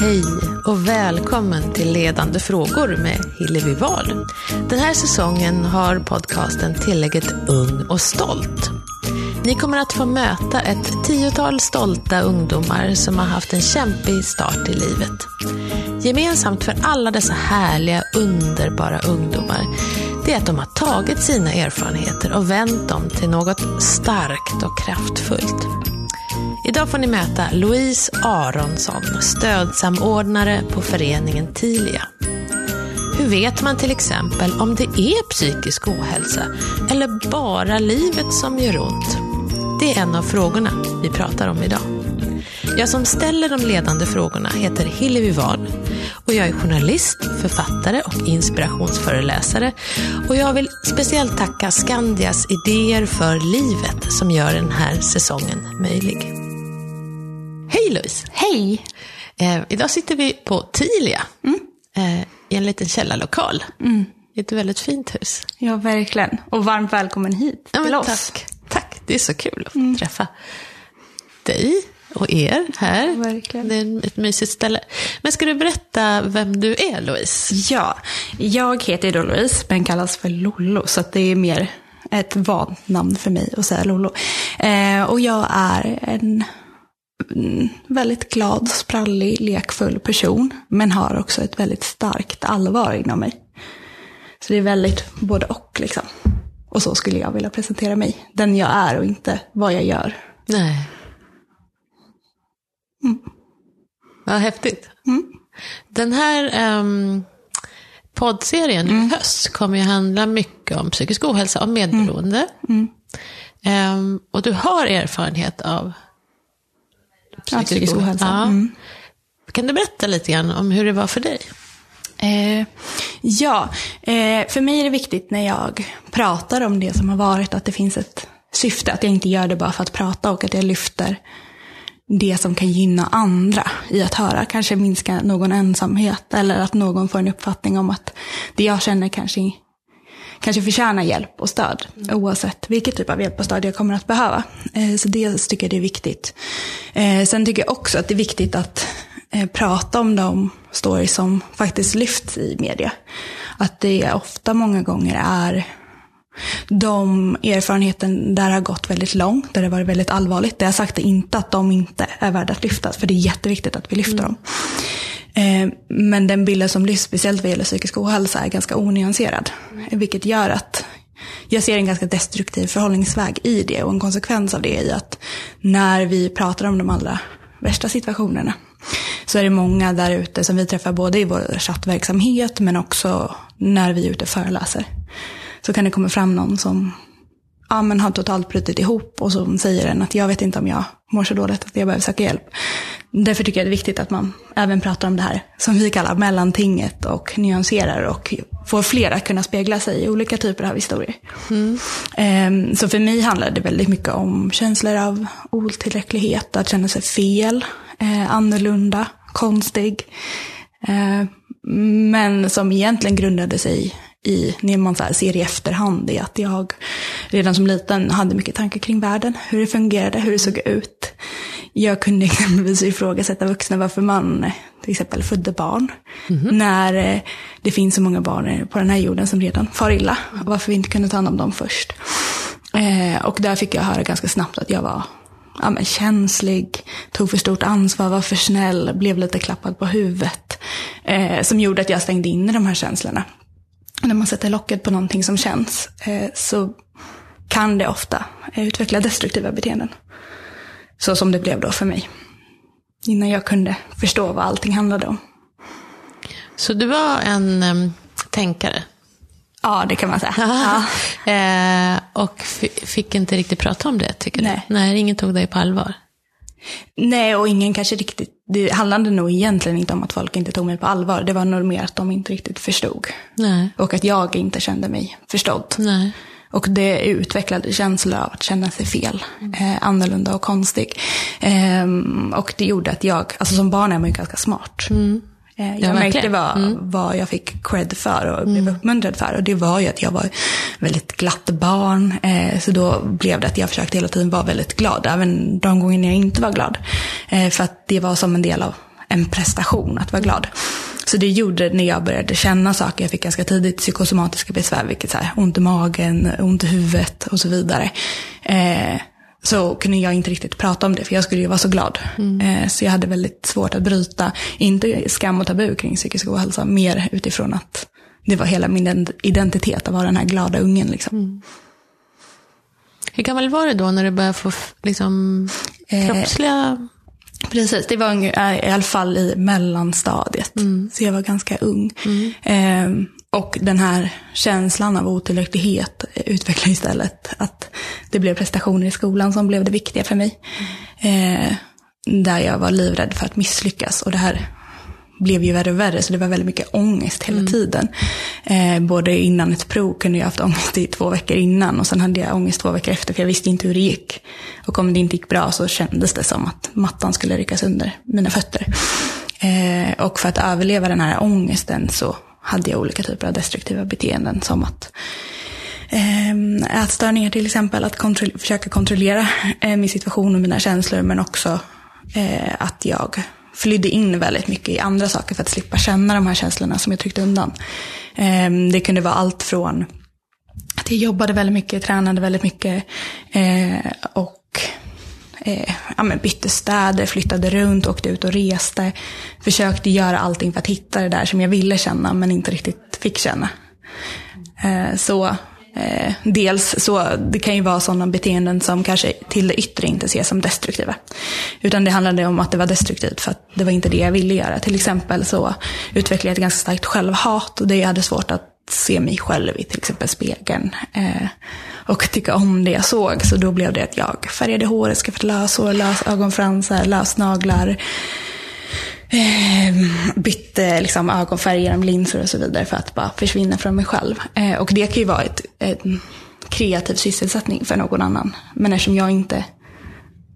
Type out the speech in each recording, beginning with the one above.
Hej och välkommen till Ledande frågor med Hillevi Wahl. Den här säsongen har podcasten tillägget Ung och stolt. Ni kommer att få möta ett tiotal stolta ungdomar som har haft en kämpig start i livet. Gemensamt för alla dessa härliga, underbara ungdomar det är att de har tagit sina erfarenheter och vänt dem till något starkt och kraftfullt. Idag får ni möta Louise Aronsson, stödsamordnare på föreningen Tilia. Hur vet man till exempel om det är psykisk ohälsa eller bara livet som gör ont? Det är en av frågorna vi pratar om idag. Jag som ställer de ledande frågorna heter Hillevi Wahl och jag är journalist, författare och inspirationsföreläsare. Och jag vill speciellt tacka Skandias Idéer för livet som gör den här säsongen möjlig. Hej Louise! Hej! Eh, idag sitter vi på Tilia mm. eh, i en liten källarlokal. Mm. Ett väldigt fint hus. Ja, verkligen. Och varmt välkommen hit ja, till oss. Tack. tack, det är så kul att få mm. träffa dig och er här. Verkligen. Det är ett mysigt ställe. Men ska du berätta vem du är, Louise? Ja, jag heter då Louise, men kallas för Lollo, så det är mer ett vant namn för mig att säga Lollo. Eh, och jag är en väldigt glad, sprallig, lekfull person, men har också ett väldigt starkt allvar inom mig. Så det är väldigt både och liksom. Och så skulle jag vilja presentera mig. Den jag är och inte vad jag gör. Nej. Mm. Vad häftigt. Mm. Den här um, poddserien mm. i höst kommer ju handla mycket om psykisk ohälsa och medberoende. Mm. Um, och du har erfarenhet av psykisk, psykisk ohälsa. Ja. Mm. Kan du berätta lite grann om hur det var för dig? Eh, ja, eh, för mig är det viktigt när jag pratar om det som har varit att det finns ett syfte. Att jag inte gör det bara för att prata och att jag lyfter det som kan gynna andra i att höra. Kanske minska någon ensamhet eller att någon får en uppfattning om att det jag känner kanske, kanske förtjänar hjälp och stöd. Mm. Oavsett vilket typ av hjälp och stöd jag kommer att behöva. Eh, så det tycker jag det är viktigt. Eh, sen tycker jag också att det är viktigt att eh, prata om de stories som faktiskt lyfts i media. Att det ofta många gånger är de erfarenheten där har gått väldigt långt, där det varit väldigt allvarligt. Det har sagt inte att de inte är värda att lyftas, för det är jätteviktigt att vi lyfter mm. dem. Eh, men den bilden som lyfts, speciellt vad gäller psykisk ohälsa, är ganska onyanserad. Vilket gör att jag ser en ganska destruktiv förhållningsväg i det och en konsekvens av det är att när vi pratar om de allra värsta situationerna så är det många där ute som vi träffar både i vår chattverksamhet men också när vi är ute och föreläser så kan det komma fram någon som ja, men har totalt brutit ihop och som säger en att jag vet inte om jag mår så dåligt att jag behöver söka hjälp. Därför tycker jag det är viktigt att man även pratar om det här som vi kallar mellantinget och nyanserar och får fler att kunna spegla sig i olika typer av historier. Mm. Så för mig handlar det väldigt mycket om känslor av otillräcklighet, att känna sig fel, eh, annorlunda, konstig. Ehm, men som egentligen grundade sig i, när man så ser i efterhand, är att jag redan som liten hade mycket tankar kring världen, hur det fungerade, hur det såg ut. Jag kunde exempelvis ifrågasätta vuxna varför man till exempel födde barn. Mm -hmm. När eh, det finns så många barn på den här jorden som redan far illa. Och varför vi inte kunde ta hand om dem först. Eh, och där fick jag höra ganska snabbt att jag var ja, men känslig, tog för stort ansvar, var för snäll, blev lite klappad på huvudet. Eh, som gjorde att jag stängde in de här känslorna när man sätter locket på någonting som känns eh, så kan det ofta utveckla destruktiva beteenden. Så som det blev då för mig. Innan jag kunde förstå vad allting handlade om. Så du var en um, tänkare? Ja, det kan man säga. ja. eh, och fick inte riktigt prata om det, tycker Nej. du? Nej, ingen tog dig på allvar? Nej, och ingen kanske riktigt, det handlade nog egentligen inte om att folk inte tog mig på allvar. Det var nog mer att de inte riktigt förstod. Nej. Och att jag inte kände mig förstådd. Nej. Och det utvecklade känslor av att känna sig fel, eh, annorlunda och konstig. Eh, och det gjorde att jag, alltså som barn är man ju ganska smart. Mm. Eh, jag ja, märkte vad, mm. vad jag fick cred för och blev mm. uppmuntrad för. Och det var ju att jag var väldigt glatt barn. Eh, så då blev det att jag försökte hela tiden vara väldigt glad, även de gånger jag inte var glad. Eh, för att det var som en del av en prestation att vara glad. Så det gjorde när jag började känna saker. Jag fick ganska tidigt psykosomatiska besvär, vilket så här, ont i magen, ont i huvudet och så vidare. Eh, så kunde jag inte riktigt prata om det, för jag skulle ju vara så glad. Mm. Eh, så jag hade väldigt svårt att bryta, inte skam och tabu kring psykisk ohälsa, mer utifrån att det var hela min identitet att vara den här glada ungen. Liksom. Mm. Hur gammal var du då när du började få liksom, eh, kroppsliga... Eh, precis, det var i alla fall i mellanstadiet. Mm. Så jag var ganska ung. Eh, och den här känslan av otillräcklighet utvecklade istället att det blev prestationer i skolan som blev det viktiga för mig. Eh, där jag var livrädd för att misslyckas. Och det här blev ju värre och värre, så det var väldigt mycket ångest hela mm. tiden. Eh, både innan ett prov kunde jag haft ångest i två veckor innan och sen hade jag ångest två veckor efter, för jag visste inte hur det gick. Och om det inte gick bra så kändes det som att mattan skulle ryckas under mina fötter. Eh, och för att överleva den här ångesten så hade jag olika typer av destruktiva beteenden som att eh, ätstörningar till exempel, att kontrol försöka kontrollera eh, min situation och mina känslor men också eh, att jag flydde in väldigt mycket i andra saker för att slippa känna de här känslorna som jag tryckte undan. Eh, det kunde vara allt från att jag jobbade väldigt mycket, tränade väldigt mycket eh, och eh, ja, men bytte städer, flyttade runt, åkte ut och reste. Försökte göra allting för att hitta det där som jag ville känna men inte riktigt fick känna. Eh, så eh, dels så, det kan ju vara sådana beteenden som kanske till det yttre inte ses som destruktiva. Utan det handlade om att det var destruktivt för att det var inte det jag ville göra. Till exempel så utvecklade jag ett ganska starkt självhat och det jag hade svårt att se mig själv i till exempel spegeln. Eh, och tycka om det jag såg. Så då blev det att jag färgade håret, skaffade löshår, lös ögonfransar, lösnaglar. Eh, bytte liksom ögonfärg genom linser och så vidare för att bara försvinna från mig själv. Eh, och det kan ju vara ett, en kreativ sysselsättning för någon annan. Men eftersom jag inte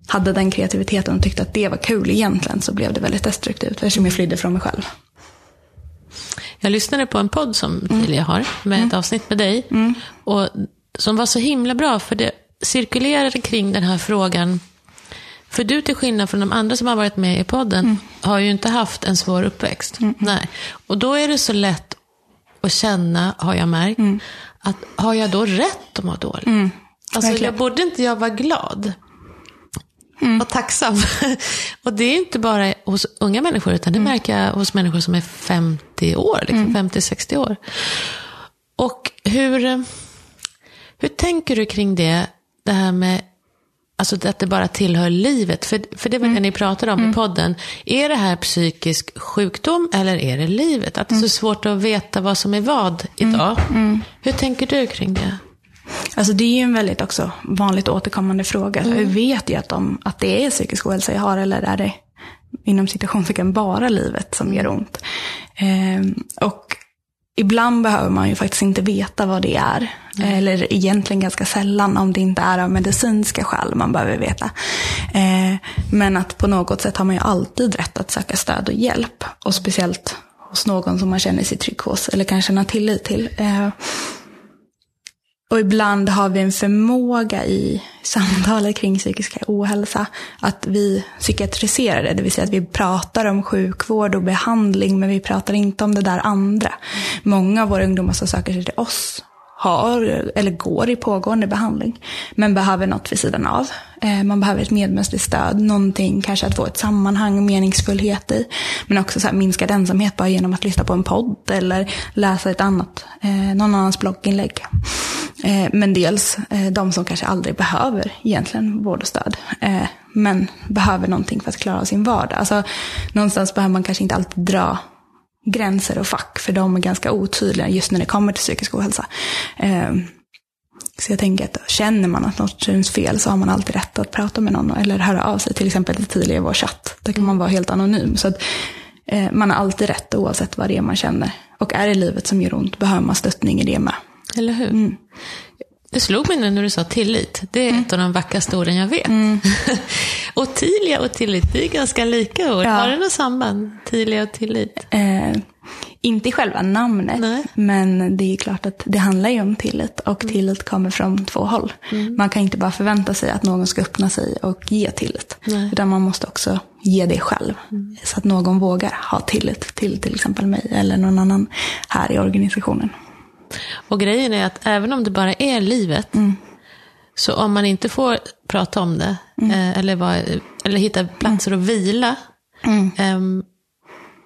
hade den kreativiteten och tyckte att det var kul egentligen så blev det väldigt destruktivt eftersom jag flydde från mig själv. Jag lyssnade på en podd som mm. Tilia har med mm. ett avsnitt med dig. Mm. Och som var så himla bra, för det cirkulerade kring den här frågan. För du, till skillnad från de andra som har varit med i podden, mm. har ju inte haft en svår uppväxt. Mm. Nej. Och då är det så lätt att känna, har jag märkt, mm. att har jag då rätt att må dåligt? Mm. Alltså, jag borde inte jag vara glad? Mm. Och tacksam. och det är inte bara hos unga människor, utan det mm. märker jag hos människor som är 50 år, liksom, 50-60 år. Och hur hur tänker du kring det, det här med Alltså att det bara tillhör livet. För, för det var mm. det ni pratade om mm. i podden. Är det här psykisk sjukdom eller är det livet? Att det är så mm. svårt att veta vad som är vad idag. Mm. mm. Hur tänker du kring det? Alltså det är ju en väldigt också vanligt återkommande fråga. Mm. Hur vet jag att, de, att det är psykisk ohälsa jag har eller är det inom citationstecken bara livet som gör ont? Eh, och ibland behöver man ju faktiskt inte veta vad det är. Mm. Eller egentligen ganska sällan om det inte är av medicinska skäl man behöver veta. Eh, men att på något sätt har man ju alltid rätt att söka stöd och hjälp. Och speciellt hos någon som man känner sig trygg hos eller kan känna tillit till. Eh, och ibland har vi en förmåga i samtalet kring psykisk ohälsa att vi psykiatriserar det, det vill säga att vi pratar om sjukvård och behandling, men vi pratar inte om det där andra. Många av våra ungdomar som söker sig till oss har eller går i pågående behandling, men behöver något vid sidan av. Eh, man behöver ett medmänskligt stöd, någonting, kanske att få ett sammanhang och meningsfullhet i. Men också så här minskad ensamhet bara genom att lyssna på en podd eller läsa ett annat, eh, någon annans blogginlägg. Eh, men dels de som kanske aldrig behöver egentligen vård och stöd. Men behöver någonting för att klara sin vardag. Alltså, någonstans behöver man kanske inte alltid dra gränser och fack, för de är ganska otydliga just när det kommer till psykisk ohälsa. Ehm, så jag tänker att känner man att något känns fel så har man alltid rätt att prata med någon eller höra av sig, till exempel till Tilia i vår chatt. Där kan man vara helt anonym. Så att, eh, man har alltid rätt oavsett vad det är man känner. Och är det livet som gör ont behöver man stöttning i det med. Eller hur? Mm. Det slog mig nu när du sa tillit. Det är mm. ett av de vackraste orden jag vet. Mm. Ottilia och tillit, det är ganska lika ord. Ja. Har det något samband? Tilia och tillit? Eh, Inte i själva namnet, Nej. men det är klart att det handlar ju om tillit. Och tillit kommer från två håll. Man kan inte bara förvänta sig att någon ska öppna sig och ge tillit. Nej. Utan man måste också ge det själv. Så att någon vågar ha tillit till till exempel mig eller någon annan här i organisationen. Och grejen är att även om det bara är livet, så om man inte får prata om det, eh, eller, vara, eller hitta platser att vila, ehm,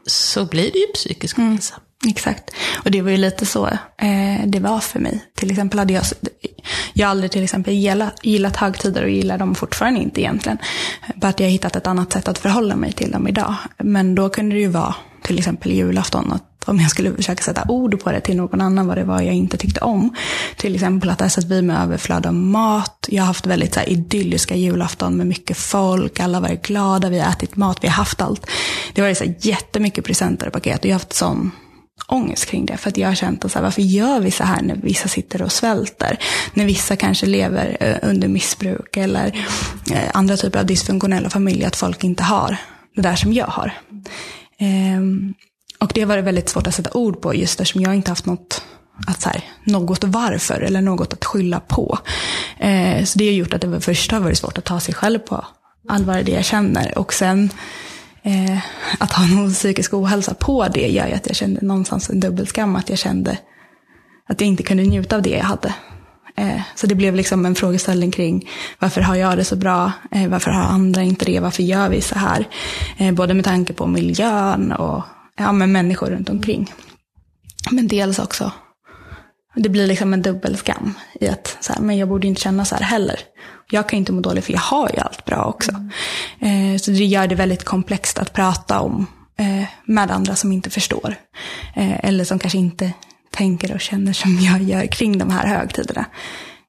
så blir det ju psykisk ohälsa. Exakt. Och det var ju lite så eh, det var för mig. Till exempel hade jag, jag har aldrig till exempel gillat, gillat högtider och gillar dem fortfarande inte egentligen. Bara att jag hittat ett annat sätt att förhålla mig till dem idag. Men då kunde det ju vara till exempel julafton. Att om jag skulle försöka sätta ord på det till någon annan vad det var jag inte tyckte om. Till exempel att SSB med överflöd av mat. Jag har haft väldigt så här, idylliska julafton med mycket folk. Alla var glada, vi har ätit mat, vi har haft allt. Det var så här, jättemycket presenter och paket. Och jag har haft sån ångest kring det. För att jag har känt att så här, varför gör vi så här när vissa sitter och svälter? När vissa kanske lever eh, under missbruk eller eh, andra typer av dysfunktionella familjer. Att folk inte har det där som jag har. Ehm, och det var det väldigt svårt att sätta ord på just eftersom jag inte haft något att så här, något varför eller något att skylla på. Eh, så det har gjort att det först har varit svårt att ta sig själv på allvar i det jag känner. Och sen eh, att ha någon psykisk ohälsa på det gör ju att jag kände någonstans en dubbelskam. Att jag kände att jag inte kunde njuta av det jag hade. Eh, så det blev liksom en frågeställning kring varför har jag det så bra? Eh, varför har andra inte det? Varför gör vi så här? Eh, både med tanke på miljön och ja, med människor runt omkring. Men dels också, det blir liksom en dubbelskam i att så här, men jag borde inte känna så här heller. Jag kan inte må dåligt för jag har ju allt bra också. Eh, så det gör det väldigt komplext att prata om eh, med andra som inte förstår. Eh, eller som kanske inte tänker och känner som jag gör kring de här högtiderna.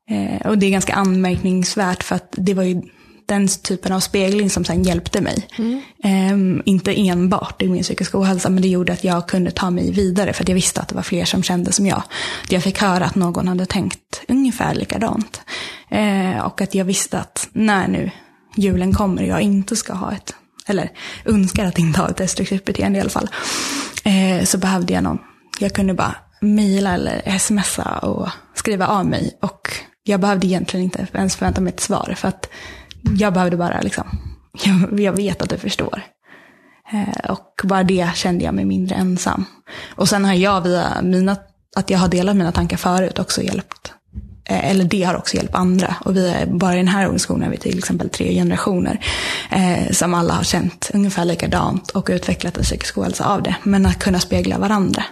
Eh, och det är ganska anmärkningsvärt för att det var ju den typen av spegling som sen hjälpte mig. Eh, inte enbart i min psykiska ohälsa, men det gjorde att jag kunde ta mig vidare. För att jag visste att det var fler som kände som jag. Jag fick höra att någon hade tänkt ungefär likadant. Uh, och att jag visste att när nu julen kommer och jag inte ska ha ett, eller önskar att inte ha ett destruktivt beteende i alla fall. uh, så behövde jag någon. Jag kunde bara mejla eller smsa och skriva av mig. Och jag behövde egentligen inte ens förvänta mig ett svar. För att jag behövde bara liksom, jag, jag vet att du förstår. Eh, och bara det kände jag mig mindre ensam. Och sen har jag via mina, att jag har delat mina tankar förut också hjälpt. Eh, eller det har också hjälpt andra. Och vi är, bara i den här organisationen är vi till exempel tre generationer. Eh, som alla har känt ungefär likadant och utvecklat en psykisk ohälsa av det. Men att kunna spegla varandra.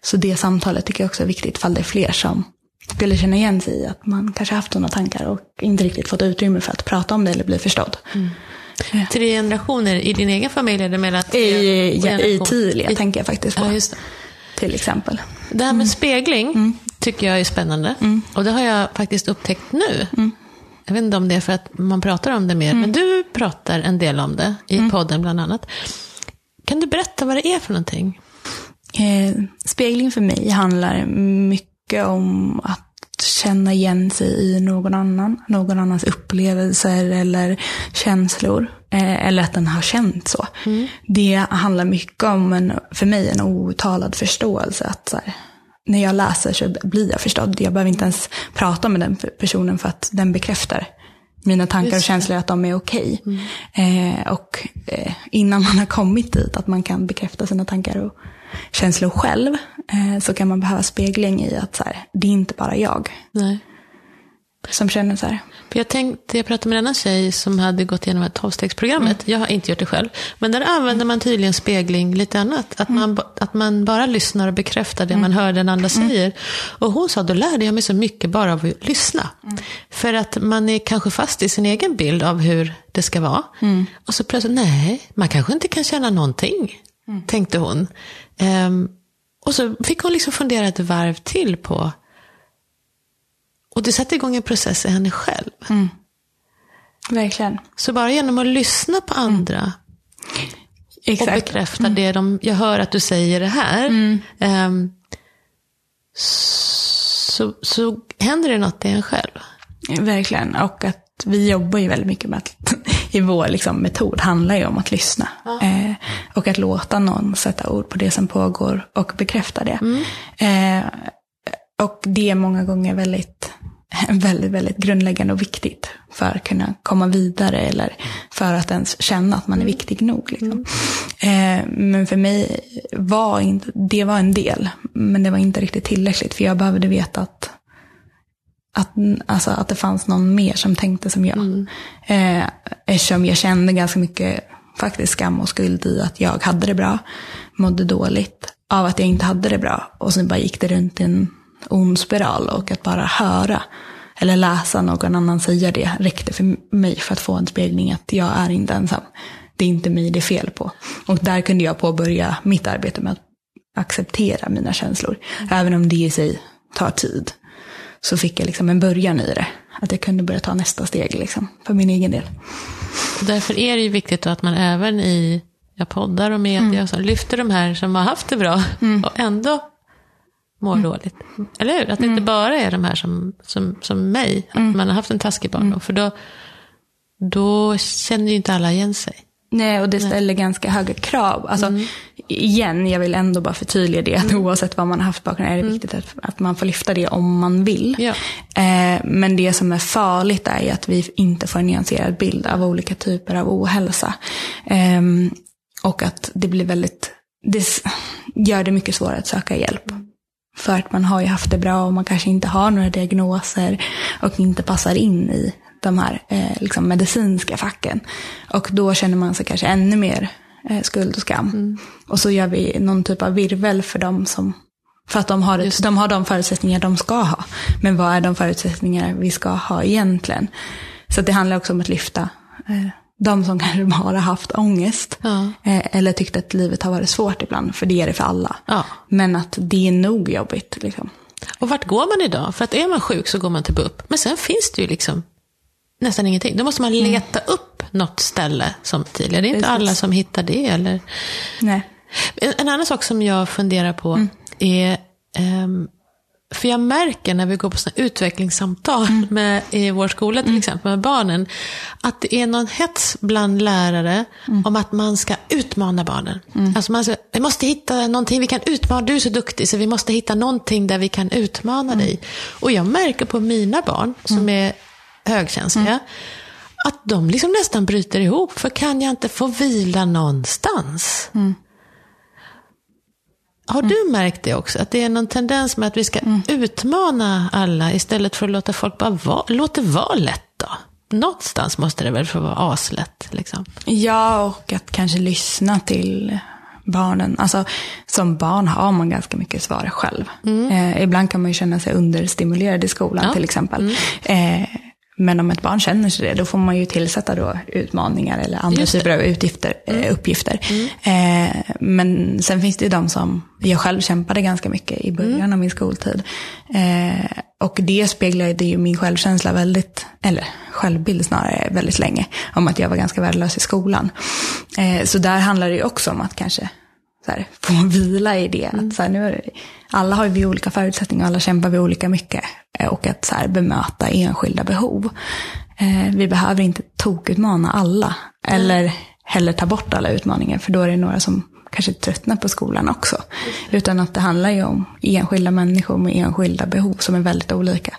Så det samtalet tycker jag också är viktigt ifall det är fler som skulle känna igen sig i att man kanske haft sådana tankar och inte riktigt fått utrymme för att prata om det eller bli förstådd. Tre generationer i din egen familj? Är det mellan I, ja, i Tilia I- tänker jag faktiskt på. Ja. Till exempel. Det här med spegling tycker jag är spännande. Och det har jag faktiskt upptäckt nu. Jag vet inte om det är för att man pratar om det mer, men du pratar en del om det i podden bland annat. Kan du berätta vad det är för någonting? Eh, spegling för mig handlar mycket om att känna igen sig i någon annan. Någon annans upplevelser eller känslor. Eh, eller att den har känt så. Det handlar mycket om, en, för mig, en outtalad förståelse. Att här, när jag läser så blir jag förstådd. Jag behöver inte ens prata med den personen för att den bekräftar mina tankar och känslor att de är okej. Eh, och eh, innan man har kommit dit, att man kan bekräfta sina tankar och känslor själv, eh, så kan man behöva spegling i att så här, det är inte bara jag Nej. som känner så här. Jag tänkte, jag pratade med en tjej som hade gått igenom ett tolvstegsprogrammet. Jag har inte gjort det själv. Men där använder man tydligen spegling lite annat. Att, man, ba- att man bara lyssnar och bekräftar det man hör den andra säger. Och hon sa, då lärde jag mig så mycket bara av att lyssna. För att man är kanske fast i sin egen bild av hur det ska vara. Och så plötsligt, nej, man kanske inte kan känna någonting. Tänkte hon. Ehm, och så fick hon liksom fundera ett varv till på och det satte igång en process i henne själv. Verkligen. Så bara genom att lyssna på andra och Exakt. bekräfta det de, jag hör att du säger det här. ehm, så, så händer det något i en själv. Verkligen. Och att vi jobbar ju väldigt mycket med att i vår liksom, metod handlar ju om att lyssna. Eh, och att låta någon sätta ord på det som pågår och bekräfta det. Eh, och det är många gånger väldigt, väldigt, väldigt grundläggande och viktigt för att kunna komma vidare eller för att ens känna att man är viktig nog. Liksom. Eh, men för mig var inte, det var en del, men det var inte riktigt tillräckligt för jag behövde veta att att, alltså, att det fanns någon mer som tänkte som jag. Mm. Eh, eftersom jag kände ganska mycket faktiskt skam och skuld i att jag hade det bra, mådde dåligt av att jag inte hade det bra. Och sen bara gick det runt i en ond spiral och att bara höra eller läsa någon annan säga det räckte för mig för att få en spegling att jag är inte ensam. Det är inte mig det är fel på. Och där kunde jag påbörja mitt arbete med att acceptera mina känslor. Mm. Även om det i sig tar tid. Så fick jag liksom en början i det. Att jag kunde börja ta nästa steg liksom, för min egen del. Därför är det ju viktigt att man även i ja, poddar och media mm. och så, lyfter de här som har haft det bra mm. och ändå mår mm. dåligt. Eller hur? Att det inte mm. bara är de här som, som, som mig, att mm. man har haft en taskig barndom. Mm. För då, då känner ju inte alla igen sig. Nej, och det ställer Nej. ganska höga krav. Alltså, mm. Igen, jag vill ändå bara förtydliga det, att mm. oavsett vad man har haft bakom är det mm. viktigt att, att man får lyfta det om man vill. Ja. Eh, men det som är farligt är ju att vi inte får en nyanserad bild av olika typer av ohälsa. Eh, och att det blir väldigt, det gör det mycket svårare att söka hjälp. För att man har ju haft det bra och man kanske inte har några diagnoser och inte passar in i de här eh, liksom medicinska facken. Och då känner man sig kanske ännu mer skuld och skam. Mm. Och så gör vi någon typ av virvel för dem som för att de har, ett, de har de förutsättningar de ska ha. Men vad är de förutsättningar vi ska ha egentligen? Så det handlar också om att lyfta eh, de som kanske bara haft ångest. Ja. Eh, eller tyckt att livet har varit svårt ibland, för det är det för alla. Ja. Men att det är nog jobbigt. Liksom. Och vart går man idag? För att är man sjuk så går man till BUP. Men sen finns det ju liksom nästan ingenting. Då måste man mm. leta mm. upp något ställe som tidigare. Det är inte Precis. alla som hittar det. Eller... Nej. En, annan sak som jag funderar på mm. är um, för jag märker när vi går på såna utvecklingssamtal mm. med, i vår skola till mm. exempel med barnen, att det är någon hets bland lärare mm. om att man ska utmana barnen. Mm. Alltså man ska, vi måste hitta någonting vi kan utmana, du är så duktig så vi måste hitta någonting där vi kan utmana mm. dig. Och jag märker på mina barn som är högkänsliga, att de liksom nästan bryter ihop. För kan jag inte få vila någonstans? Har du mm. märkt det också? Att det är någon tendens med att vi ska mm. utmana alla istället för att låta folk bara vara, låt det vara lätt då? Någonstans måste det väl få vara aslätt? Liksom. Ja, och att kanske lyssna till barnen. Alltså, som barn har man ganska mycket svar själv. Mm. Eh, ibland kan man ju känna sig understimulerad i skolan ja. till exempel. Mm. Eh, men om ett barn känner sig det, då får man ju tillsätta då utmaningar eller andra typer av utgifter, eh, mm. uppgifter. Mm. Eh, men sen finns det ju de som, jag själv kämpade ganska mycket i början mm. av min skoltid. Eh, och det speglade ju min självkänsla väldigt, eller självbild snarare, väldigt länge. Om att jag var ganska värdelös i skolan. Eh, så där handlar det ju också om att kanske så här, få vila i det. Att, mm. så här, nu alla har vi olika förutsättningar, alla kämpar vi olika mycket. Eh, och att så här, bemöta enskilda behov. Eh, vi behöver inte tokutmana alla. Mm. Eller heller ta bort alla utmaningar, för då är det några som kanske tröttnar på skolan också. Utan att det handlar ju om enskilda människor med enskilda behov som är väldigt olika.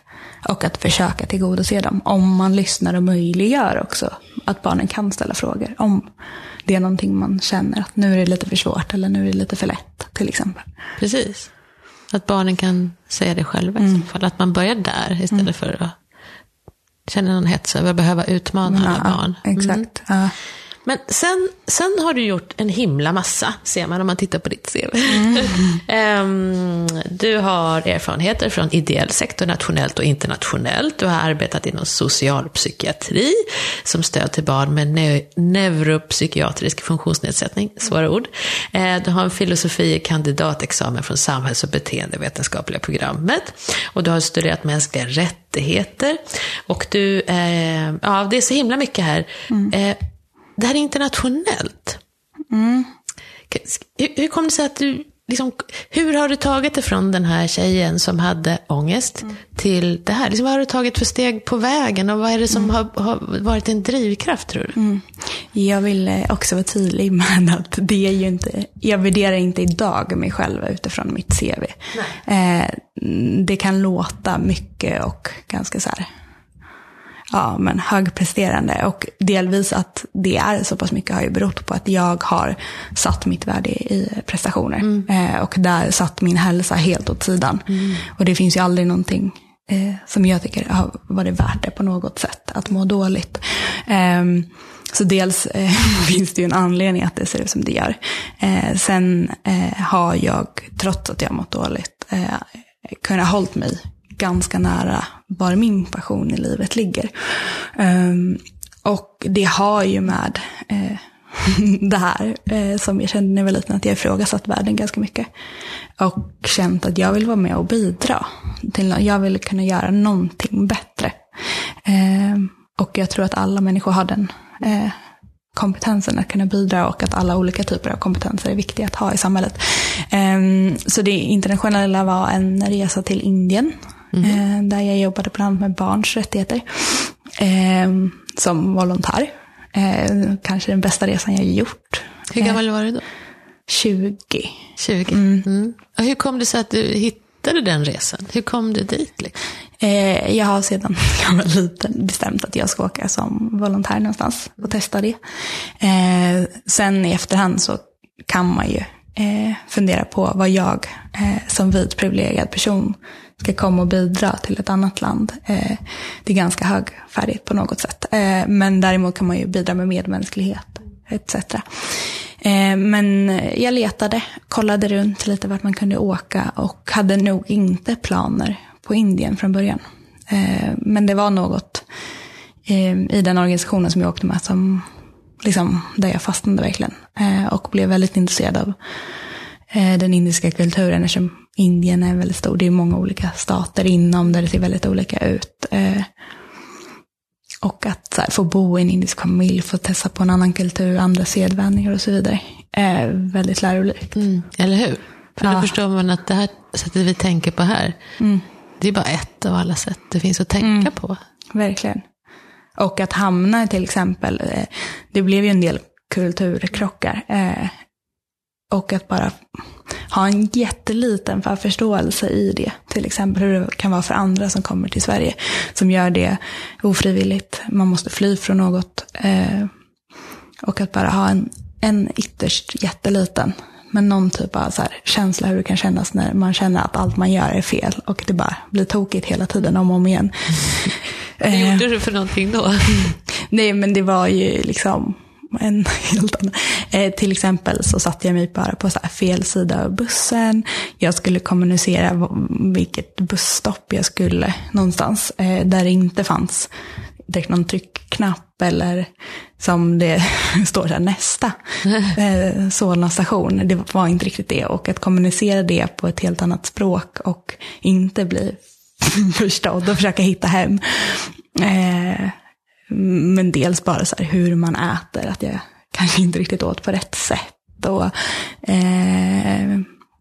Och att försöka tillgodose dem. Om man lyssnar och möjliggör också att barnen kan ställa frågor. Om det är någonting man känner att nu är det lite för svårt eller nu är det lite för lätt till exempel. Precis. Att barnen kan säga det själva mm. i så fall. Att man börjar där istället mm. för att känna någon hets över att behöva utmana ja, alla barn. Exakt. Mm. Ja. Men sen, sen har du gjort en himla massa, ser man om man tittar på ditt CV. Mm. um, du har erfarenheter från ideell sektor, nationellt och internationellt. Du har arbetat inom socialpsykiatri som stöd till barn med ne neuropsykiatrisk funktionsnedsättning, svåra ord. Uh, du har en filosofie kandidatexamen från samhälls och beteendevetenskapliga programmet. Och du har studerat mänskliga rättigheter. Och du, uh, ja det är så himla mycket här. Mm. Uh, det här är internationellt. Mm. Hur, hur kom det sig att du liksom Hur har du tagit det från den här tjejen som hade ångest mm. till det här? Liksom, vad har du tagit för steg på vägen och vad är det som mm. har, har, varit en drivkraft tror du? Mm. Jag vill också vara tydlig med att det är ju inte, jag värderar inte idag mig själv utifrån mitt CV. Eh, det kan låta mycket och ganska så här ja, men högpresterande. Och delvis att det är så pass mycket har ju berott på att jag har satt mitt värde i prestationer. Mm. Eh, och där satt min hälsa helt åt sidan. Mm. Och det finns ju aldrig någonting eh, som jag tycker har varit värt det på något sätt, att må dåligt. Eh, så dels eh, finns det ju en anledning att det ser ut som det gör. Eh, sen eh, har jag, trots att jag mått dåligt, kunnat hålla mig ganska nära var min passion i livet ligger. Um, och det har ju med eh, det här eh, som jag kände när jag var liten, att jag ifrågasatt världen ganska mycket. Och känt att jag vill vara med och bidra. Till, jag vill kunna göra någonting bättre. Eh, och jag tror att alla människor har den eh, kompetensen att kunna bidra och att alla olika typer av kompetenser är viktiga att ha i samhället. Ehm, så det internationella var en resa till Indien Mm. där jag jobbade bland annat med barns rättigheter. Eh, som volontär. Eh, kanske den bästa resan jag gjort. Hur gammal var du då? 20. 20. Mm. Mm. Och hur kom det sig att du hittade den resan? Hur kom du dit? Liksom? Eh, jag har sedan jag var liten bestämt att jag ska åka som volontär någonstans och testa det. Eh, sen i efterhand så kan man ju eh, fundera på vad jag som vit privilegierad person ska komma och bidra till ett annat land. Eh, det är ganska högfärdigt på något sätt. Eh, men däremot kan man ju bidra med medmänsklighet etc. Eh, men jag letade, kollade runt lite vart man kunde åka och hade nog inte planer på Indien från början. Men det var något i den organisationen som jag åkte med som liksom, där jag fastnade verkligen. Och blev väldigt intresserad av den indiska kulturen eftersom Indien är väldigt stor. Det är många olika stater inom där det ser väldigt olika ut. Eh, och att här, få bo i en indisk familj, få testa på en annan kultur, andra sedvänjor och så vidare. är väldigt lärorikt. Mm, eller hur? För ja. då förstår man att det här sättet vi tänker på här, mm. det är bara ett av alla sätt det finns att tänka mm, på. Verkligen. Och att hamna till exempel, eh, det blev ju en del kulturkrockar. Eh, och att bara ha en jätteliten förståelse i det. Till exempel hur det kan vara för andra som kommer till Sverige. Som gör det ofrivilligt. Man måste fly från något. Eh, och att bara ha en, en ytterst jätteliten, men någon typ av så här, känsla hur det kan kännas när man känner att allt man gör är fel. Och det bara blir tokigt hela tiden om och om igen. Vad gjorde du för någonting då? Nej men det var ju liksom en helt annan. Eh, till exempel så satte jag mig bara på så fel sida av bussen. Jag skulle kommunicera vilket busstopp jag skulle någonstans. Eh, där det inte fanns direkt någon tryckknapp eller som det står här, nästa eh, Solna station. Det var inte riktigt det. Och att kommunicera det på ett helt annat språk och inte bli förstådd och försöka hitta hem. Eh, men dels bara så hur man äter, att jag kanske inte riktigt åt på rätt sätt. Och, eh,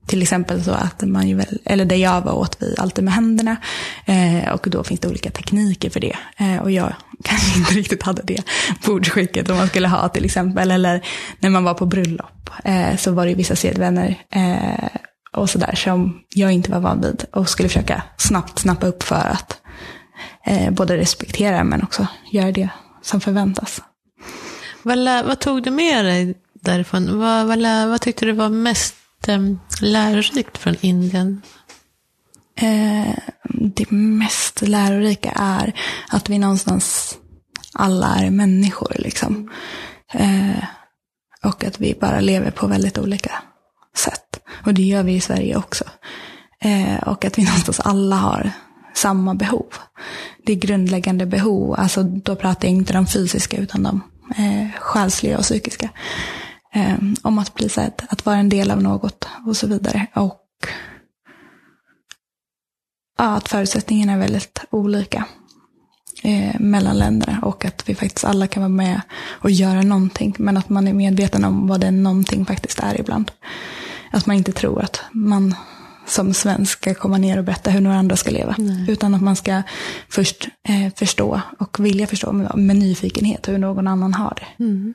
till exempel så att man ju väl, eller där jag var åt vi alltid med händerna. Eh, och då finns det olika tekniker för det. Eh, och jag kanske inte riktigt hade det bordsskicket som man skulle ha till exempel. Eller när man var på bröllop eh, så var det vissa sedvänner eh, och sådär som jag inte var van vid. Och skulle försöka snabbt snappa upp för att eh, både respektera men också göra det som förväntas. Vad, vad tog du med dig därifrån? Vad, vad, vad tyckte du var mest eh, lärorikt från Indien? Eh, det mest lärorika är att vi någonstans alla är människor. Liksom. Eh, och att vi bara lever på väldigt olika sätt. Och det gör vi i Sverige också. Eh, och att vi någonstans alla har samma behov. Det är grundläggande behov, alltså då pratar jag inte de fysiska utan de eh, själsliga och psykiska. Eh, om att bli sedd, att vara en del av något och så vidare. Och ja, att förutsättningarna är väldigt olika eh, mellan länderna och att vi faktiskt alla kan vara med och göra någonting. Men att man är medveten om vad det någonting faktiskt är ibland. Att man inte tror att man som svensk ska komma ner och berätta hur några andra ska leva. Nej. Utan att man ska först eh, förstå och vilja förstå med, med nyfikenhet hur någon annan har det. Mm.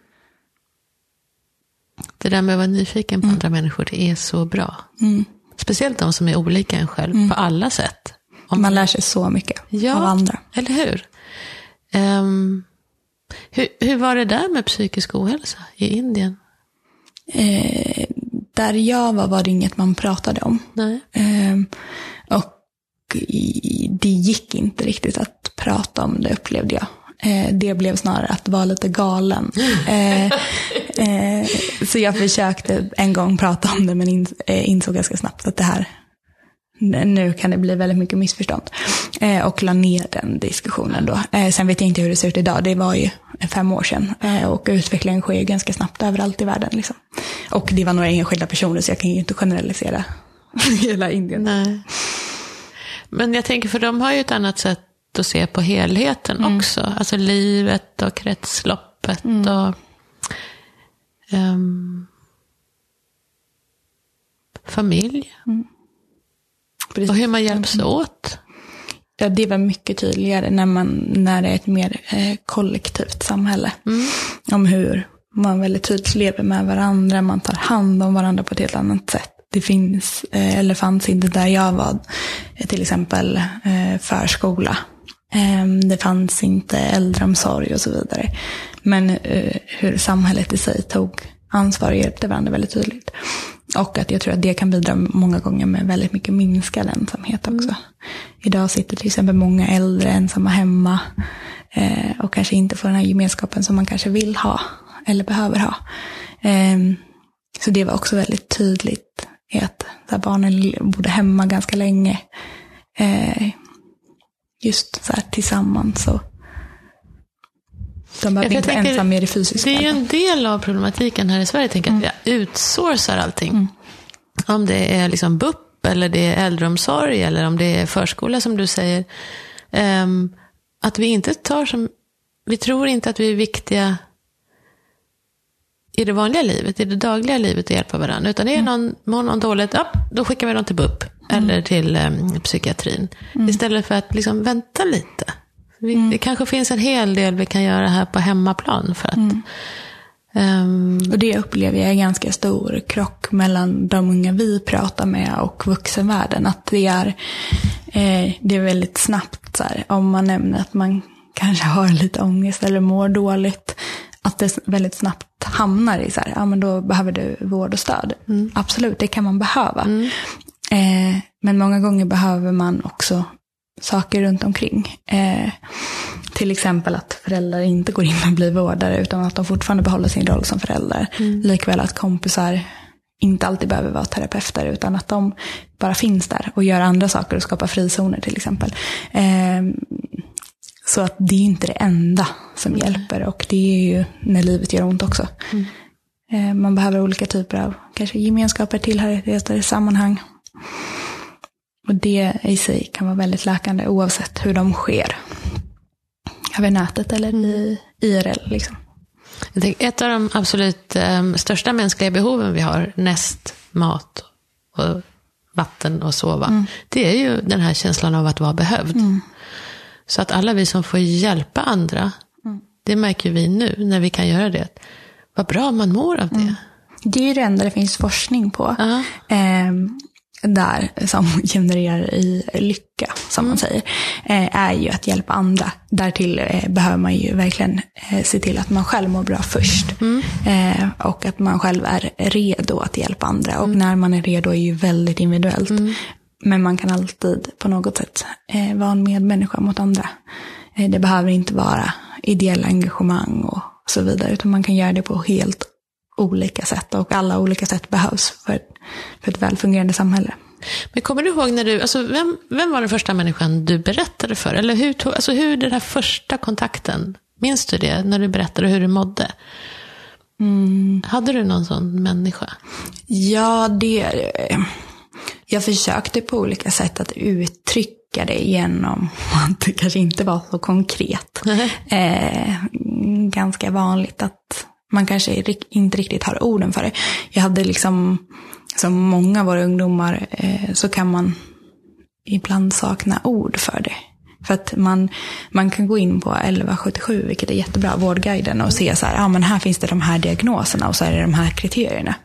Det där med att vara nyfiken på andra människor, det är så bra. Mm. Speciellt de som är olika en själv, på alla sätt. Om Man lär sig så mycket Ja. av andra. Eller hur? Ehm, hur? Hur var det där med psykisk ohälsa i Indien? Eh, där jag var var det inget man pratade om. Ehm, och det gick inte riktigt att prata om det upplevde jag. Eh, det blev snarare att vara lite galen. Eh, eh, så jag försökte en gång prata om det men eh, insåg ganska snabbt att det här, nu kan det bli väldigt mycket missförstånd. Eh, och la ner den diskussionen då. Eh, sen vet jag inte hur det ser ut idag, det var ju fem år sedan. Eh, och utvecklingen sker ju ganska snabbt överallt i världen. Liksom. Och det var några enskilda personer så jag kan ju inte generalisera hela Indien. Nej. Men jag tänker, för de har ju ett annat sätt att se på helheten också. Alltså livet och kretsloppet och ehm, familj. Precis. Och hur man hjälps åt. Ja, det var mycket tydligare när, man, när det är ett mer eh, kollektivt samhälle. Om hur man väldigt tydligt lever med varandra, man tar hand om varandra på ett helt annat sätt. Det finns, eh, eller fanns inte där jag var, eh, till exempel eh, förskola. Eh, det fanns inte äldreomsorg och så vidare. Men eh, hur samhället i sig tog ansvar och hjälpte varandra väldigt tydligt. Och att jag tror att det kan bidra många gånger med väldigt mycket minskad ensamhet också. Idag sitter till exempel många äldre ensamma hemma eh, och kanske inte får den här gemenskapen som man kanske vill ha eller behöver ha. Eh, så det var också väldigt tydligt i att så barnen bodde hemma ganska länge. Eh, just så här tillsammans. Och de behöver inte tänker, ensamma i det fysiska. Det är ju en del av problematiken här i Sverige, tänker jag, att vi outsourcar allting. Om det är liksom BUP eller det är äldreomsorg eller om det är förskola som du säger. Ehm, att vi inte tar som, vi tror inte att vi är viktiga i det vanliga livet, i det dagliga livet att hjälpa varandra. Utan det är någon, mår någon dåligt, ja, då skickar vi dem till BUP eller till um, psykiatrin. Istället för att liksom vänta lite. Vi, Det kanske finns en hel del vi kan göra här på hemmaplan för att ehm, Och det upplever jag är ganska stor krock mellan de unga vi pratar med och vuxenvärlden. Att det är, eh, det är väldigt snabbt, så här, om man nämner att man kanske har lite ångest eller mår dåligt, att det väldigt snabbt hamnar i så här, ja men då behöver du vård och stöd. Absolut, det kan man behöva. Eh, men många gånger behöver man också saker runt omkring. Eh, till exempel att föräldrar inte går in och blir vårdare utan att de fortfarande behåller sin roll som föräldrar. Likväl att kompisar inte alltid behöver vara terapeuter utan att de bara finns där och gör andra saker och skapar frizoner till exempel. Eh, så att det är inte det enda som hjälper och det är ju när livet gör ont också. Eh, man behöver olika typer av kanske gemenskaper, tillhörigheter, sammanhang. Och det i sig kan vara väldigt läkande oavsett hur de sker. Över nätet eller i IRL. Liksom. Ett av de absolut ehm, största mänskliga behoven vi har, näst mat och vatten och sova, det är ju den här känslan av att vara behövd. Så att alla vi som får hjälpa andra, det märker vi nu när vi kan göra det. Vad bra man mår av det. Det är ju det enda det finns forskning på. Ja. Ehm, där som genererar i lycka, som man säger, eh, är ju att hjälpa andra. Därtill eh, behöver man ju verkligen eh, se till att man själv mår bra först. Eh, och att man själv är redo att hjälpa andra. Och när man är redo är ju väldigt individuellt. Men man kan alltid på något sätt vara en medmänniska mot andra. Det behöver inte vara ideella engagemang och så vidare. Utan man kan göra det på helt olika sätt. Och alla olika sätt behövs för, för ett välfungerande samhälle. Men kommer du ihåg när du, alltså vem, vem var den första människan du berättade för? Eller hur, tog, alltså hur den här första kontakten, minns du det? När du berättade hur du mådde? Hade du någon sån människa? Ja, det... Jag försökte på olika sätt att uttrycka det genom att det kanske inte var så konkret. Eh, ganska vanligt att man kanske inte riktigt har orden för det. Jag hade liksom som många av våra ungdomar eh, så kan man ibland sakna ord för det. För att man, man kan gå in på 1177, vilket är jättebra, Vårdguiden, och se så här, ja men här finns det de här diagnoserna och så är det de här kriterierna.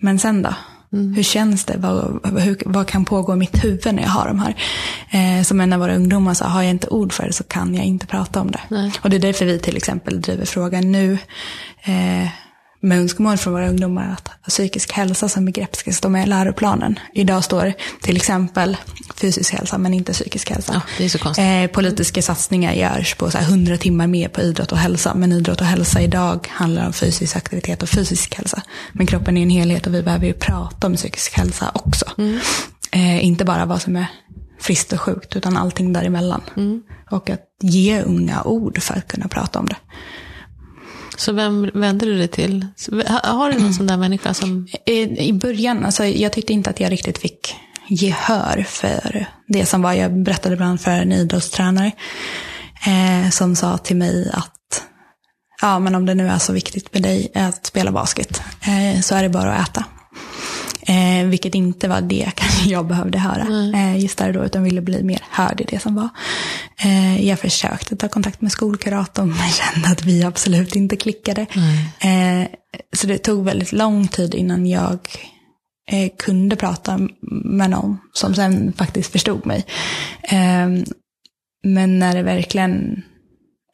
Men sen då? Mm. Hur känns det? Vad, hur, vad kan pågå i mitt huvud när jag har de här? Eh, som en av våra ungdomar sa, har jag inte ord för det så kan jag inte prata om det. Nej. Och det är därför vi till exempel driver frågan nu. Eh, med önskemål från våra ungdomar att psykisk hälsa som begrepp ska stå med i läroplanen. Idag står till exempel fysisk hälsa men inte psykisk hälsa. Ja. Eh, politiska satsningar görs på så 100 timmar mer på idrott och hälsa. Men idrott och hälsa idag handlar om fysisk aktivitet och fysisk hälsa. Men kroppen är en helhet och vi behöver ju prata om psykisk hälsa också. Mm. Eh, inte bara vad som är friskt och sjukt utan allting däremellan. Mm. Och att ge unga ord för att kunna prata om det. Så vem vänder du dig till? Har du någon sån där människa som... I, I början, alltså jag tyckte inte att jag riktigt fick gehör för det som var. Jag berättade ibland för en idrottstränare eh, som sa till mig att ja, men om det nu är så viktigt med dig att spela basket eh, så är det bara att äta. Eh, vilket inte var det jag behövde höra eh, just där då, utan ville bli mer hörd i det som var. Eh, jag försökte ta kontakt med skolkuratorn, men kände att vi absolut inte klickade. Mm. Eh, så det tog väldigt lång tid innan jag eh, kunde prata med någon som sen faktiskt förstod mig. Eh, men när det verkligen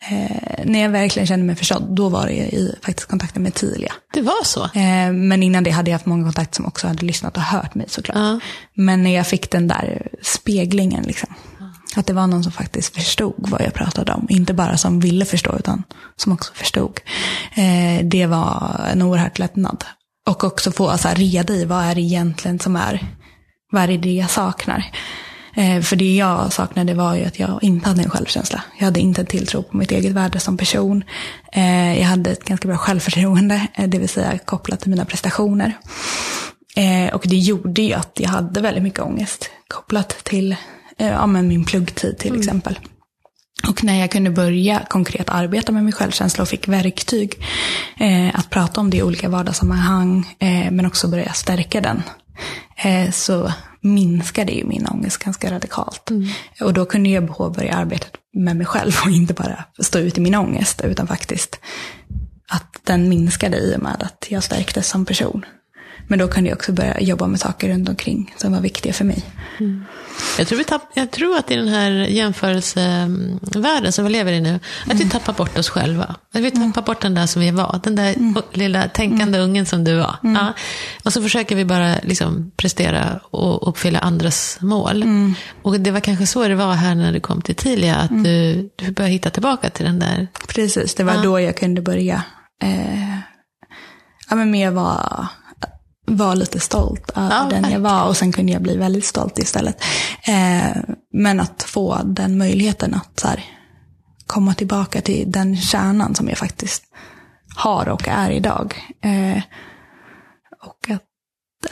Eh, när jag verkligen kände mig förstådd, då var det i faktiskt kontakten med Tilia. Det var så? Eh, men innan det hade jag haft många kontakter som också hade lyssnat och hört mig såklart. Uh. Men när jag fick den där speglingen, liksom att det var någon som faktiskt förstod vad jag pratade om. Inte bara som ville förstå, utan som också förstod. Eh, det var en oerhört lättnad. Och också få så här, reda i vad är det egentligen som är, vad är det jag saknar. Eh, för det jag saknade var ju att jag inte hade en självkänsla. Jag hade inte en tilltro på mitt eget värde som person. Eh, jag hade ett ganska bra självförtroende, eh, det vill säga kopplat till mina prestationer. Eh, och det gjorde ju att jag hade väldigt mycket ångest kopplat till ja, men min pluggtid till mm. exempel. Och när jag kunde börja konkret arbeta med min självkänsla och fick verktyg eh, att prata om det i olika vardagssammanhang, eh, men också börja stärka den, eh, så minskade ju min ångest ganska radikalt. Mm. Och då kunde jag påbörja arbetet med mig själv och inte bara stå ut i min ångest, utan faktiskt att den minskade i och med att jag stärktes som person. Men då kunde jag också börja jobba med saker runt omkring som var viktiga för mig. Mm. Jag, tror vi tapp, jag tror att i den här jämförelsevärlden som vi lever i nu, att vi mm. tappar bort oss själva. Att vi tappar mm. bort den där som vi var, den där mm. lilla tänkande mm. ungen som du var. Mm. Ja. Och så försöker vi bara liksom prestera och uppfylla andras mål. Och det var kanske så det var här när du kom till Tilia, att du, du började hitta tillbaka till den där. Precis, det var ja. då jag kunde börja eh, ja, men mer vara var lite stolt över ja, den jag var och sen kunde jag bli väldigt stolt istället. Eh, men att få den möjligheten att så här, komma tillbaka till den kärnan som jag faktiskt har och är idag. Eh, och att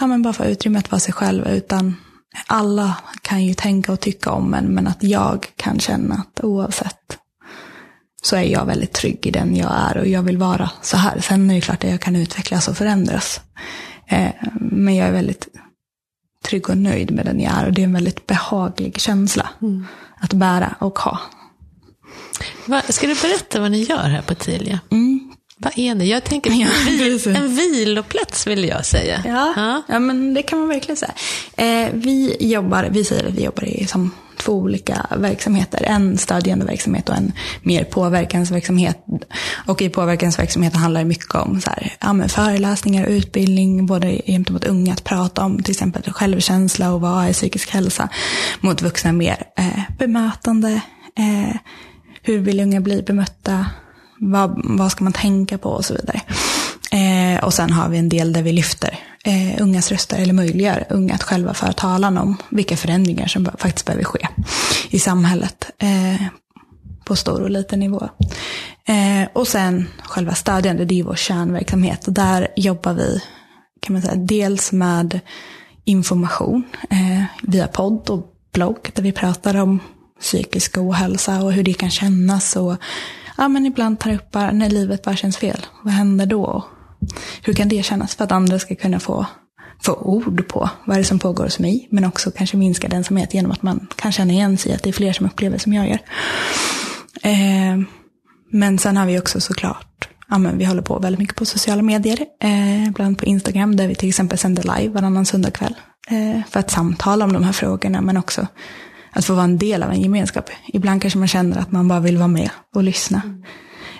ja, men bara få utrymme att vara sig själv utan alla kan ju tänka och tycka om en, men att jag kan känna att oavsett så är jag väldigt trygg i den jag är och jag vill vara så här. Sen är det klart att jag kan utvecklas och förändras. Eh, men jag är väldigt trygg och nöjd med den jag är. Och det är en väldigt behaglig känsla mm. att bära och ha. Va, ska du berätta vad ni gör här på Tilia? Mm. Vad är det? Jag tänker ja, vil, en viloplats vill jag säga. Ja, ja. ja men det kan man verkligen säga. Eh, vi jobbar, vi säger att vi jobbar i som två olika verksamheter. En stödjande verksamhet och en mer påverkansverksamhet. Och i påverkansverksamheten handlar det mycket om så här, ja, men föreläsningar och utbildning, både gentemot unga att prata om till exempel självkänsla och vad är psykisk hälsa. Mot vuxna mer eh, bemötande, eh, hur vill unga bli bemötta, vad, vad ska man tänka på och så vidare. Eh, och sen har vi en del där vi lyfter eh, ungas röster, eller möjliggör unga att själva föra talan om vilka förändringar som faktiskt behöver ske i samhället. Eh, på stor och liten nivå. Eh, och sen själva stödjande, det är vår kärnverksamhet. Och där jobbar vi, kan man säga, dels med information eh, via podd och blogg, där vi pratar om psykisk ohälsa och hur det kan kännas. Och ja, men ibland tar upp bara, när livet bara känns fel, vad händer då? Hur kan det kännas för att andra ska kunna få få ord på vad är det som pågår hos mig. Men också kanske minska den ensamhet genom att man kan känna igen sig i att det är fler som upplever som jag gör. Eh, men sen har vi också såklart, ja, men vi håller på väldigt mycket på sociala medier. Eh, bland på Instagram där vi till exempel sänder live varannan söndagkväll. Eh, för att samtala om de här frågorna men också att få vara en del av en gemenskap. Ibland kanske man känner att man bara vill vara med och lyssna. Mm.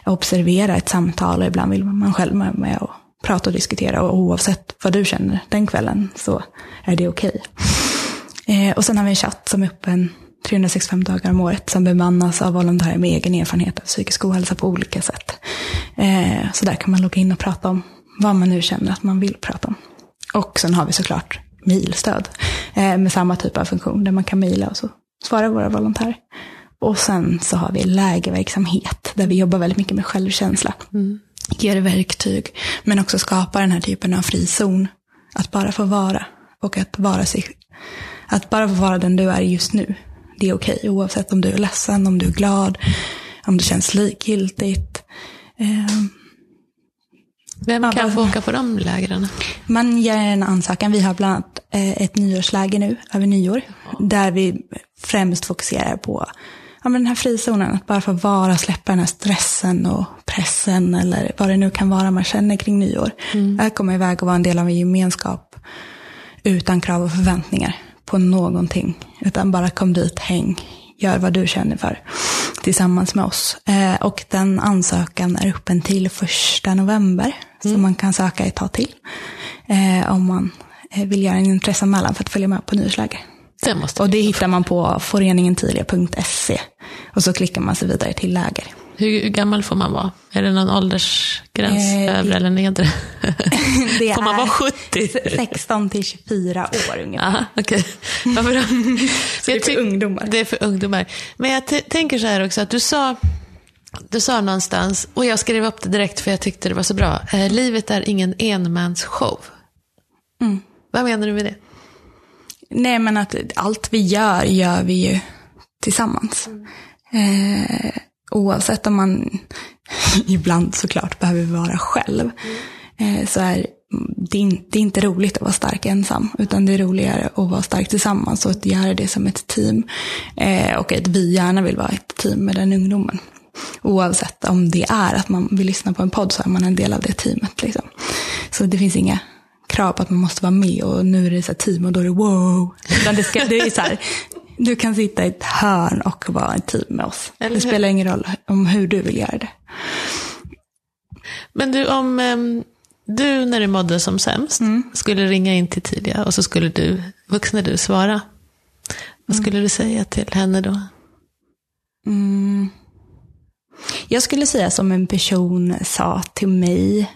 Observera ett samtal och ibland vill man själv vara med och prata och diskutera. Och oavsett vad du känner den kvällen så är det okej. Okay. Och sen har vi en chatt som är öppen 365 dagar om året som bemannas av volontärer med egen erfarenhet av psykisk ohälsa på olika sätt. Eh, så där kan man logga in och prata om vad man nu känner att man vill prata om. Och sen har vi såklart mejlstöd eh, med samma typ av funktion där man kan mejla och så svarar våra volontärer. Och sen så har vi lägerverksamhet där vi jobbar väldigt mycket med självkänsla. Mm. Ger verktyg, men också skapar den här typen av frizon. Att bara få vara och att vara sig. Att bara få vara den du är just nu. Det är okej okay, oavsett om du är ledsen, om du är glad, om det känns likgiltigt. Eh, vem kan få åka på de lägren? Man ger en ansökan. Vi har bland annat eh, ett nyårsläger nu, över nyår. Där vi främst fokuserar på ja, men den här frizonen. Att bara få vara, släppa den här stressen och pressen. Eller vad det nu kan vara man känner kring nyår. Mm. Att komma iväg och vara en del av en gemenskap. Utan krav och förväntningar på någonting. Utan bara kom dit, häng, gör vad du känner för tillsammans med oss. Eh, och den ansökan är öppen till första november. Mm. Så man kan söka ett tag till. Eh, om man eh, vill göra en intresseanmälan för att följa med på nyårsläger. Det och det hittar man på föreningentilia.se. Och så klickar man sig vidare till läger. Hur gammal får man vara? Är det någon åldersgräns, eh, övre eller nedre? det får man vara 70? 16 till 24 år ungefär. Aha, okay. ja, bra. det är för ungdomar. Det är för ungdomar. Men jag tänker så här också, att du sa, du sa någonstans, och jag skrev upp det direkt för jag tyckte det var så bra, eh, livet är ingen enmansshow. Mm. Vad menar du med det? Nej, men att allt vi gör, gör vi ju tillsammans. Mm. Eh, oavsett om man ibland såklart behöver vara själv, mm. så är det, är, det är inte roligt att vara stark ensam, utan det är roligare att vara stark tillsammans och att göra det som ett team. Eh, och att vi gärna vill vara ett team med den ungdomen. Oavsett om det är att man vill lyssna på en podd så är man en del av det teamet. Liksom. Så det finns inga krav på att man måste vara med och nu är det så team och då är det wow. Utan det, ska, det är så här, du kan sitta i ett hörn och vara ett team med oss. Det spelar ingen roll om hur du vill göra det. Men du, om um, du när du mådde som sämst mm. skulle ringa in till Tidia och så skulle du, vuxna du, svara. Vad mm. skulle du säga till henne då? Mm. Jag skulle säga som en person sa till mig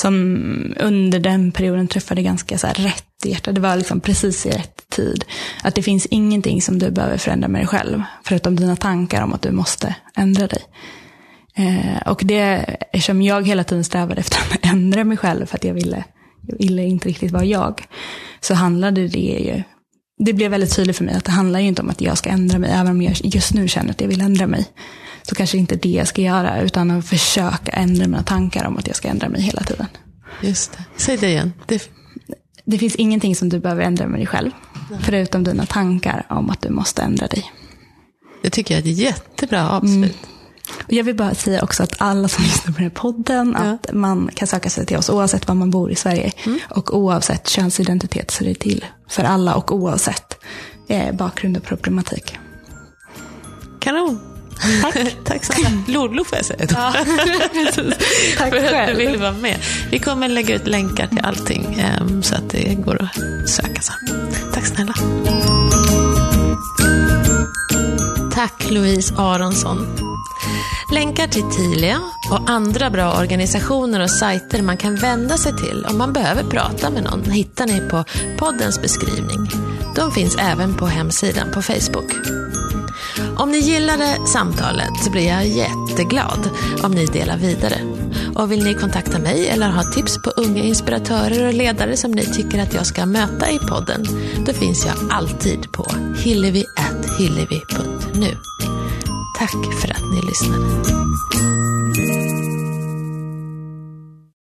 som under den perioden träffade ganska så här rätt hjärtat. Det var liksom precis i rätt tid. Att det finns ingenting som du behöver förändra med dig själv, förutom dina tankar om att du måste ändra dig. Eh, och det, eftersom jag hela tiden strävade efter att ändra mig själv, för att jag ville, jag ville inte riktigt vara jag, så handlade det ju, det blev väldigt tydligt för mig att det handlar ju inte om att jag ska ändra mig, även om jag just nu känner att jag vill ändra mig. Så kanske inte det jag ska göra, utan att försöka ändra mina tankar om att jag ska ändra mig hela tiden. Just det. Säg det igen. Det... det finns ingenting som du behöver ändra med dig själv, Nej. förutom dina tankar om att du måste ändra dig. Det tycker jag är ett jättebra avslut. Mm. Och jag vill bara säga också att alla som lyssnar på den här podden, ja. att man kan söka sig till oss oavsett var man bor i Sverige. Mm. Och oavsett könsidentitet så är det till för alla och oavsett eh, bakgrund och problematik. Kanon. Tack. Tack snälla. Lodlo får jag säga. Ja. Tack för att du ville vara med. Vi kommer lägga ut länkar till allting um, så att det går att söka sen. Tack snälla. Tack Louise Aronsson. Länkar till Tilia och andra bra organisationer och sajter man kan vända sig till om man behöver prata med någon hittar ni på poddens beskrivning. De finns även på hemsidan på Facebook. Om ni gillade samtalet så blir jag jätteglad om ni delar vidare. Och vill ni kontakta mig eller ha tips på unga inspiratörer och ledare som ni tycker att jag ska möta i podden, då finns jag alltid på hillevi.hillevi.nu. Tack för att ni lyssnade.